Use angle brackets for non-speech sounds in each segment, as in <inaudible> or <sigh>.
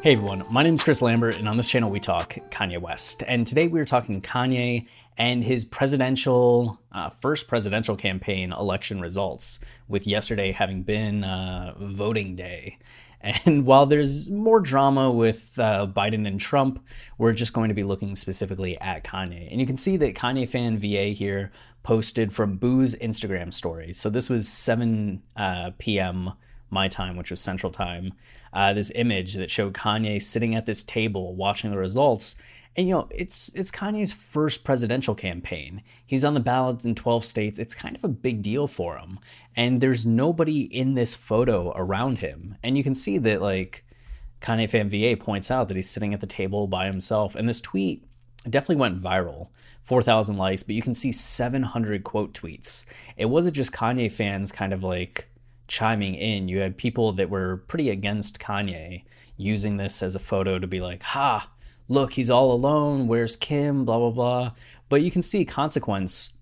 Hey everyone, my name is Chris Lambert, and on this channel we talk Kanye West. And today we are talking Kanye and his presidential, uh, first presidential campaign election results, with yesterday having been uh, voting day. And <laughs> while there's more drama with uh, Biden and Trump, we're just going to be looking specifically at Kanye. And you can see that Kanye fan VA here posted from Boo's Instagram story. So this was 7 uh, p.m. my time, which was Central Time uh, this image that showed Kanye sitting at this table watching the results. And you know, it's it's Kanye's first presidential campaign. He's on the ballot in 12 states. It's kind of a big deal for him. And there's nobody in this photo around him. And you can see that like Kanye fan VA points out that he's sitting at the table by himself. And this tweet definitely went viral. 4,000 likes, but you can see 700 quote tweets. It wasn't just Kanye fans kind of like chiming in. You had people that were pretty against Kanye using this as a photo to be like, ha, look, he's all alone. Where's Kim? Blah, blah, blah. But you can see Consequence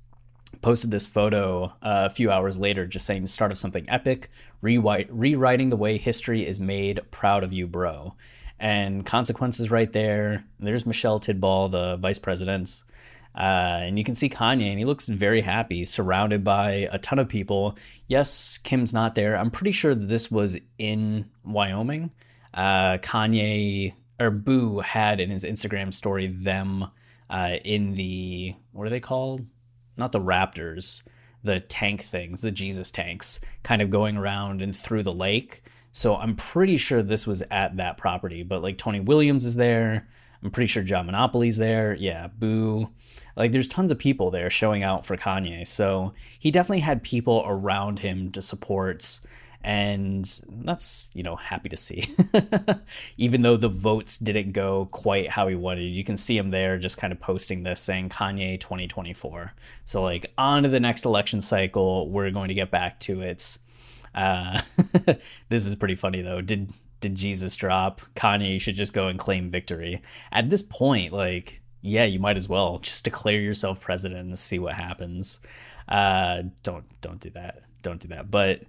posted this photo uh, a few hours later just saying start of something epic, rewriting the way history is made. Proud of you, bro. And Consequences right there. There's Michelle Tidball, the vice president's uh, and you can see Kanye, and he looks very happy, surrounded by a ton of people. Yes, Kim's not there. I'm pretty sure this was in Wyoming. Uh, Kanye or Boo had in his Instagram story them uh, in the what are they called? Not the Raptors, the tank things, the Jesus tanks, kind of going around and through the lake. So I'm pretty sure this was at that property. But like Tony Williams is there. I'm pretty sure John Monopoly's there. Yeah, Boo. Like there's tons of people there showing out for Kanye. So he definitely had people around him to support. And that's you know happy to see. <laughs> Even though the votes didn't go quite how he wanted you can see him there just kind of posting this saying kanye 2024 so like on to the next election cycle. We're going to get back to it. Uh, <laughs> this is pretty funny though. Did did jesus drop? Kanye should just go and claim victory. At this point like yeah, you might as well just declare yourself president and see what happens. Uh, don't don't do that. Don't do that. But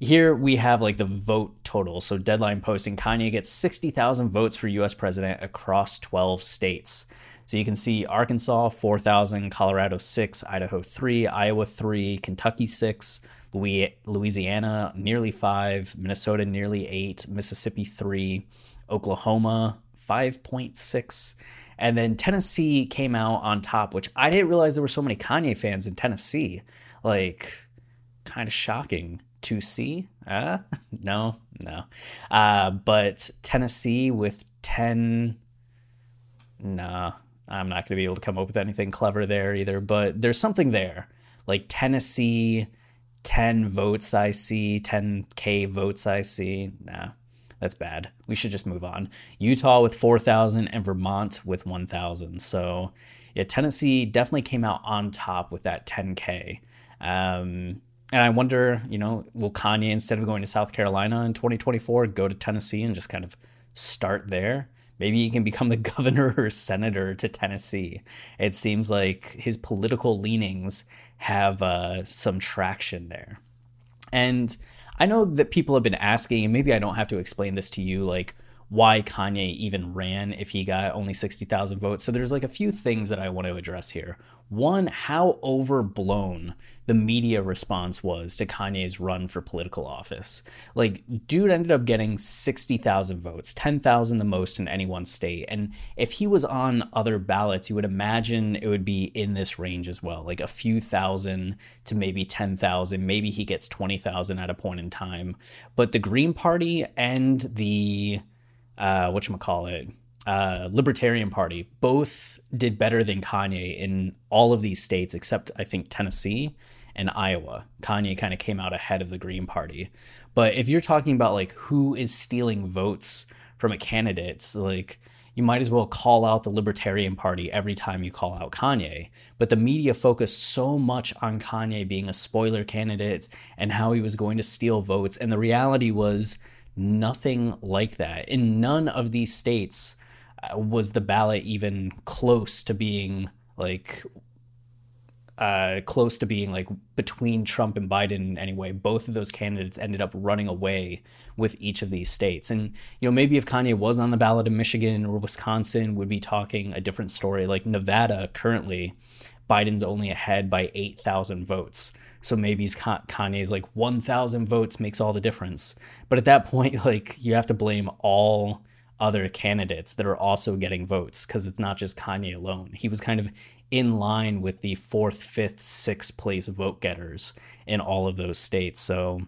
here we have like the vote total. So deadline posting, Kanye gets sixty thousand votes for U.S. president across twelve states. So you can see Arkansas four thousand, Colorado six, Idaho three, Iowa three, Kentucky six. Louisiana nearly five, Minnesota nearly eight, Mississippi three, Oklahoma 5.6, and then Tennessee came out on top, which I didn't realize there were so many Kanye fans in Tennessee. Like, kind of shocking to see. Uh, <laughs> no, no. Uh, but Tennessee with 10. Nah, I'm not going to be able to come up with anything clever there either, but there's something there. Like Tennessee, 10 votes I see, 10K votes I see. Nah, that's bad. We should just move on. Utah with 4,000 and Vermont with 1,000. So, yeah, Tennessee definitely came out on top with that 10K. Um, and I wonder, you know, will Kanye, instead of going to South Carolina in 2024, go to Tennessee and just kind of start there? Maybe he can become the <laughs> governor or senator to Tennessee. It seems like his political leanings have uh, some traction there. And I know that people have been asking, and maybe I don't have to explain this to you, like why Kanye even ran if he got only 60,000 votes. So there's like a few things that I want to address here. One, how overblown the media response was to Kanye's run for political office. Like, dude ended up getting 60,000 votes, 10,000 the most in any one state. And if he was on other ballots, you would imagine it would be in this range as well, like a few thousand to maybe 10,000. Maybe he gets 20,000 at a point in time. But the Green Party and the, uh, whatchamacallit, uh, Libertarian Party both did better than Kanye in all of these states except I think Tennessee and Iowa. Kanye kind of came out ahead of the Green Party. But if you're talking about like who is stealing votes from a candidate, like you might as well call out the Libertarian Party every time you call out Kanye. But the media focused so much on Kanye being a spoiler candidate and how he was going to steal votes. And the reality was nothing like that. In none of these states uh, was the ballot even close to being like uh, close to being like between Trump and Biden anyway. Both of those candidates ended up running away with each of these states. And, you know, maybe if Kanye was on the ballot in Michigan or Wisconsin, would be talking a different story. Like Nevada, currently, Biden's only ahead by 8,000 votes. So maybe Kanye's like 1,000 votes makes all the difference. But at that point, <laughs> like, you have to blame all other candidates that are also getting votes because it's not just Kanye alone. He was kind of in line with the fourth, fifth, sixth place vote getters in all of those states. So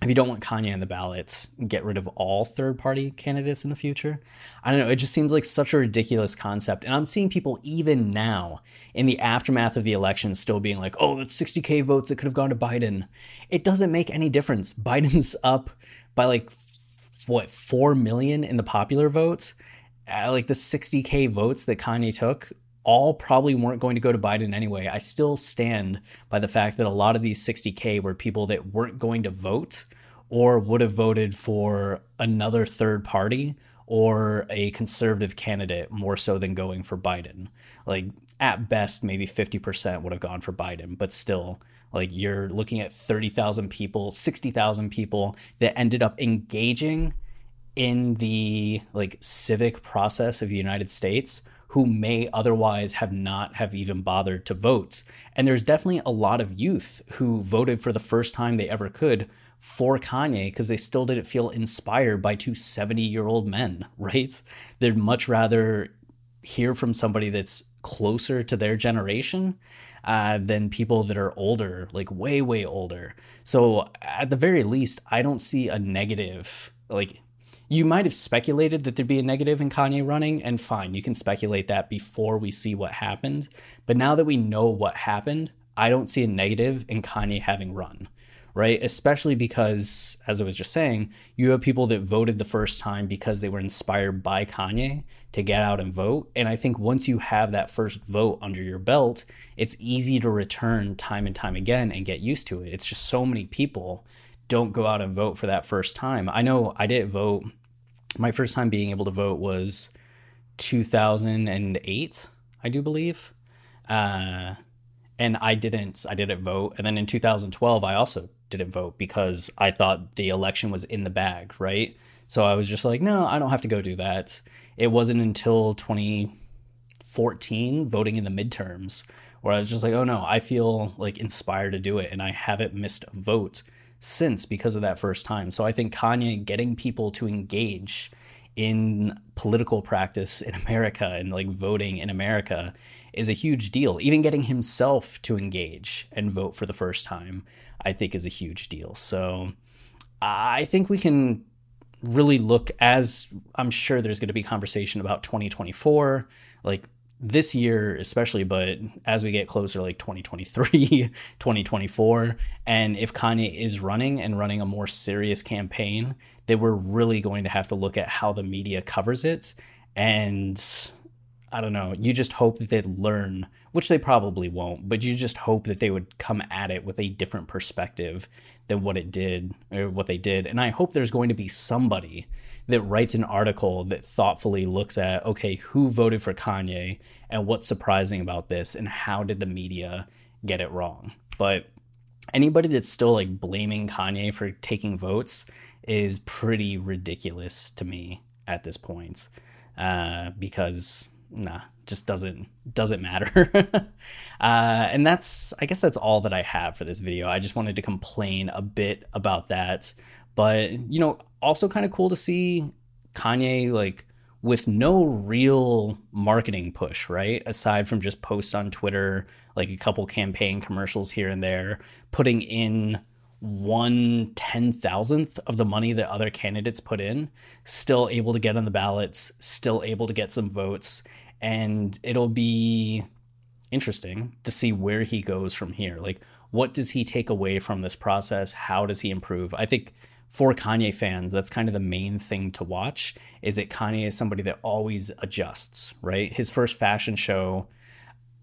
if you don't want Kanye on the ballots, get rid of all third party candidates in the future. I don't know. It just seems like such a ridiculous concept. And I'm seeing people even now in the aftermath of the election still being like, oh, that's 60K votes that could have gone to Biden. It doesn't make any difference. <laughs> Biden's up by like, what, 4 million in the popular votes. Uh, like the 60K votes that Kanye took all probably weren't going to go to Biden anyway. I still stand by the fact that a lot of these 60K were people that weren't going to vote or would have voted for another third party or a conservative candidate more so than going for Biden. Like at best, maybe 50% would have gone for Biden, but still, like you're looking at 30,000 people, 60,000 people that ended up engaging in the like civic process of the United States who may otherwise have not have even bothered to vote. And there's definitely a lot of youth who voted for the first time they ever could for Kanye because they still didn't feel inspired by two 70 year old men, <laughs> right? They'd much rather hear from somebody that's closer to their generation uh, than people that are older, like way, way older. So at the very least, I don't see a negative, like you might have speculated that there'd be a negative in Kanye running, and fine, you can speculate that before we see what happened. But now that we know what happened, I don't see a negative in Kanye having run, right? Especially because, as I was just saying, you have people that voted the first time because they were inspired by Kanye to get out and vote. And I think once you have that first vote under your belt, it's easy to return time and time again and get used to it. It's just so many people don't go out and vote for that first time. I know I didn't vote. My first time being able to vote was 2008, I do believe. Uh, and I didn't I didn't vote. And then in 2012 I also didn't vote because I thought the election was in the bag, right? So I was just like, no, I don't have to go do that. It wasn't until 2014 voting in the midterms where I was just like, oh no, I feel like inspired to do it and I haven't missed a vote since because of that first time. So I think Kanye getting people to engage in political practice in America and like voting in America is a huge deal. Even getting himself to engage and vote for the first time, I think is a huge deal. So I think we can really look as I'm sure there's going to be conversation about 2024, like this year especially but as we get closer like 2023 <laughs> 2024 and if kanye is running and running a more serious campaign then we're really going to have to look at how the media covers it. And i don't know you just hope that they'd learn which they probably won't but you just hope that they would come at it with a different perspective than what it did or what they did and i hope there's going to be somebody that writes an article that thoughtfully looks at okay, who voted for Kanye and what's surprising about this and how did the media get it wrong. But anybody that's still like blaming Kanye for taking votes is pretty ridiculous to me at this point uh, because nah just doesn't doesn't matter. <laughs> Uh, and that's i guess that's all that i have for this video. I just wanted to complain a bit about that. But you know also kind of cool to see Kanye like with no real marketing push, right? Aside from just posts on Twitter, like a couple campaign commercials here and there, putting in one ten thousandth of the money that other candidates put in, still able to get on the ballots, still able to get some votes, and it'll be interesting to see where he goes from here. Like, what does he take away from this process? How does he improve? I think for Kanye fans, that's kind of the main thing to watch is that Kanye is somebody that always adjusts, right? His first fashion show,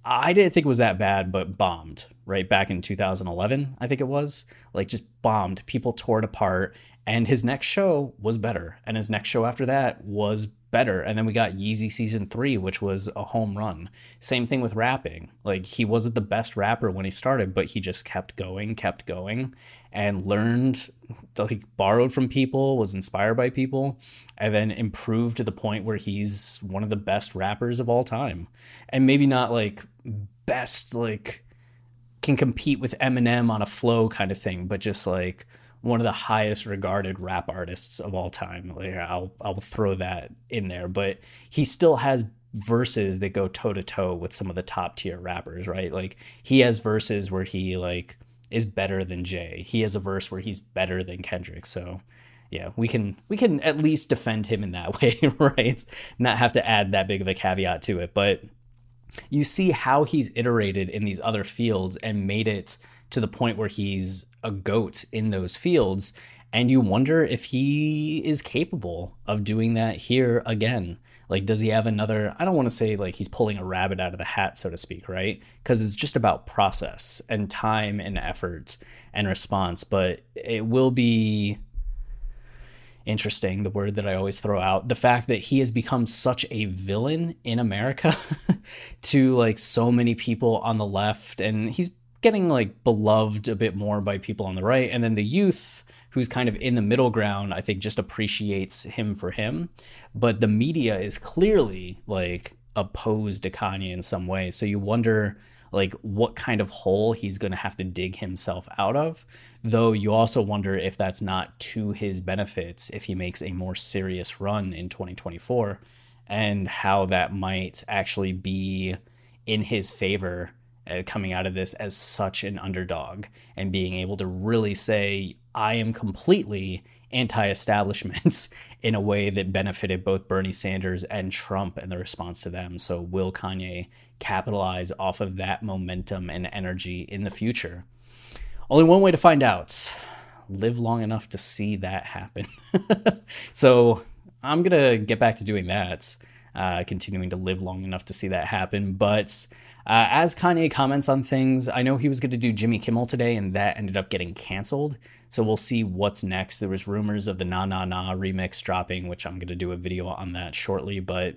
I didn't think was that bad, but bombed, right? Back in 2011, I think it was. Like just bombed. People tore it apart. And his next show was better. And his next show after that was better. And then we got Yeezy season three, which was a home run. Same thing with rapping. Like he wasn't the best rapper when he started, but he just kept going, kept going, and learned, like borrowed from people, was inspired by people, and then improved to the point where he's one of the best rappers of all time. And maybe not like best, like can compete with Eminem on a flow kind of thing, but just like one of the highest regarded rap artists of all time. Like, I'll I'll throw that in there, but he still has verses that go toe to toe with some of the top tier rappers, right? Like he has verses where he like is better than Jay. He has a verse where he's better than Kendrick. So yeah, we can we can at least defend him in that <laughs> way, right? Not have to add that big of a caveat to it, but you see how he's iterated in these other fields and made it to the point where he's a goat in those fields. And you wonder if he is capable of doing that here again. Like, does he have another? I don't want to say like he's pulling a rabbit out of the hat, so to speak, right? Because it's just about process and time and effort and response. But it will be interesting, the word that I always throw out, the fact that he has become such a villain in America <laughs> to like so many people on the left. And he's getting like beloved a bit more by people on the right. And then the youth, who's kind of in the middle ground, I think just appreciates him for him. But the media is clearly like opposed to Kanye in some way. So you wonder like what kind of hole he's going to have to dig himself out of. Though you also wonder if that's not to his benefits if he makes a more serious run in 2024 and how that might actually be in his favor uh, coming out of this as such an underdog and being able to really say, I am completely anti establishment <laughs> in a way that benefited both Bernie Sanders and Trump and the response to them. So, will Kanye capitalize off of that momentum and energy in the future? Only one way to find out live long enough to see that happen. <laughs> so, I'm going to get back to doing that, uh, continuing to live long enough to see that happen. But uh, as Kanye comments on things, I know he was going to do Jimmy Kimmel today, and that ended up getting canceled. So we'll see what's next. There was rumors of the Nah Nah Nah remix dropping, which I'm going to do a video on that shortly. But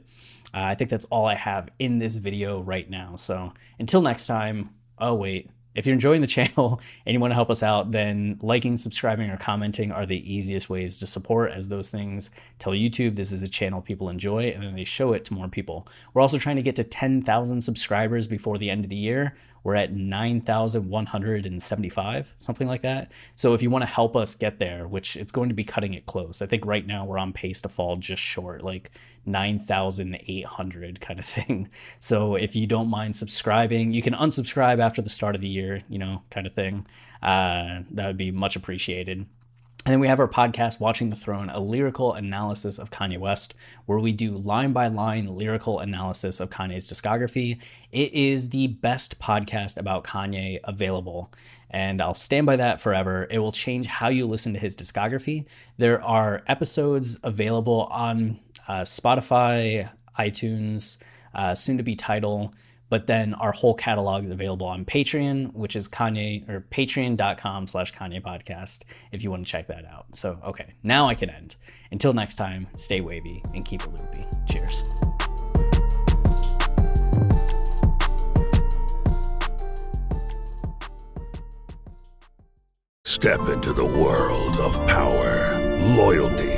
uh, I think that's all I have in this video right now. So until next time. Oh wait, if you're enjoying the <laughs> channel and you want to help us out, then liking, subscribing, or commenting are the easiest ways to support, as those things tell YouTube this is a channel people enjoy and then they show it to more people. We're also trying to get to 10,000 subscribers before the end of the year. We're at 9,175, something like that. So if you want to help us get there, which it's going to be cutting it close, I think right now we're on pace to fall just short, like 9,800 kind of thing. <laughs> So if you don't mind subscribing, you can unsubscribe after the start of the year, you know, kind of thing. Uh, that would be much appreciated. And then we have our podcast, Watching the Throne, a lyrical analysis of Kanye West, where we do line by line lyrical analysis of Kanye's discography. It is the best podcast about Kanye available. And I'll stand by that forever. It will change how you listen to his discography. There are episodes available on uh, Spotify, iTunes, uh, soon to be Tidal. But then our whole catalog is available on Patreon, which is Kanye or patreon.com slash Kanye podcast if you want to check that out. So, okay, now I can end. Until next time, stay wavy and keep it loopy. Cheers. Step into the world of power, loyalty,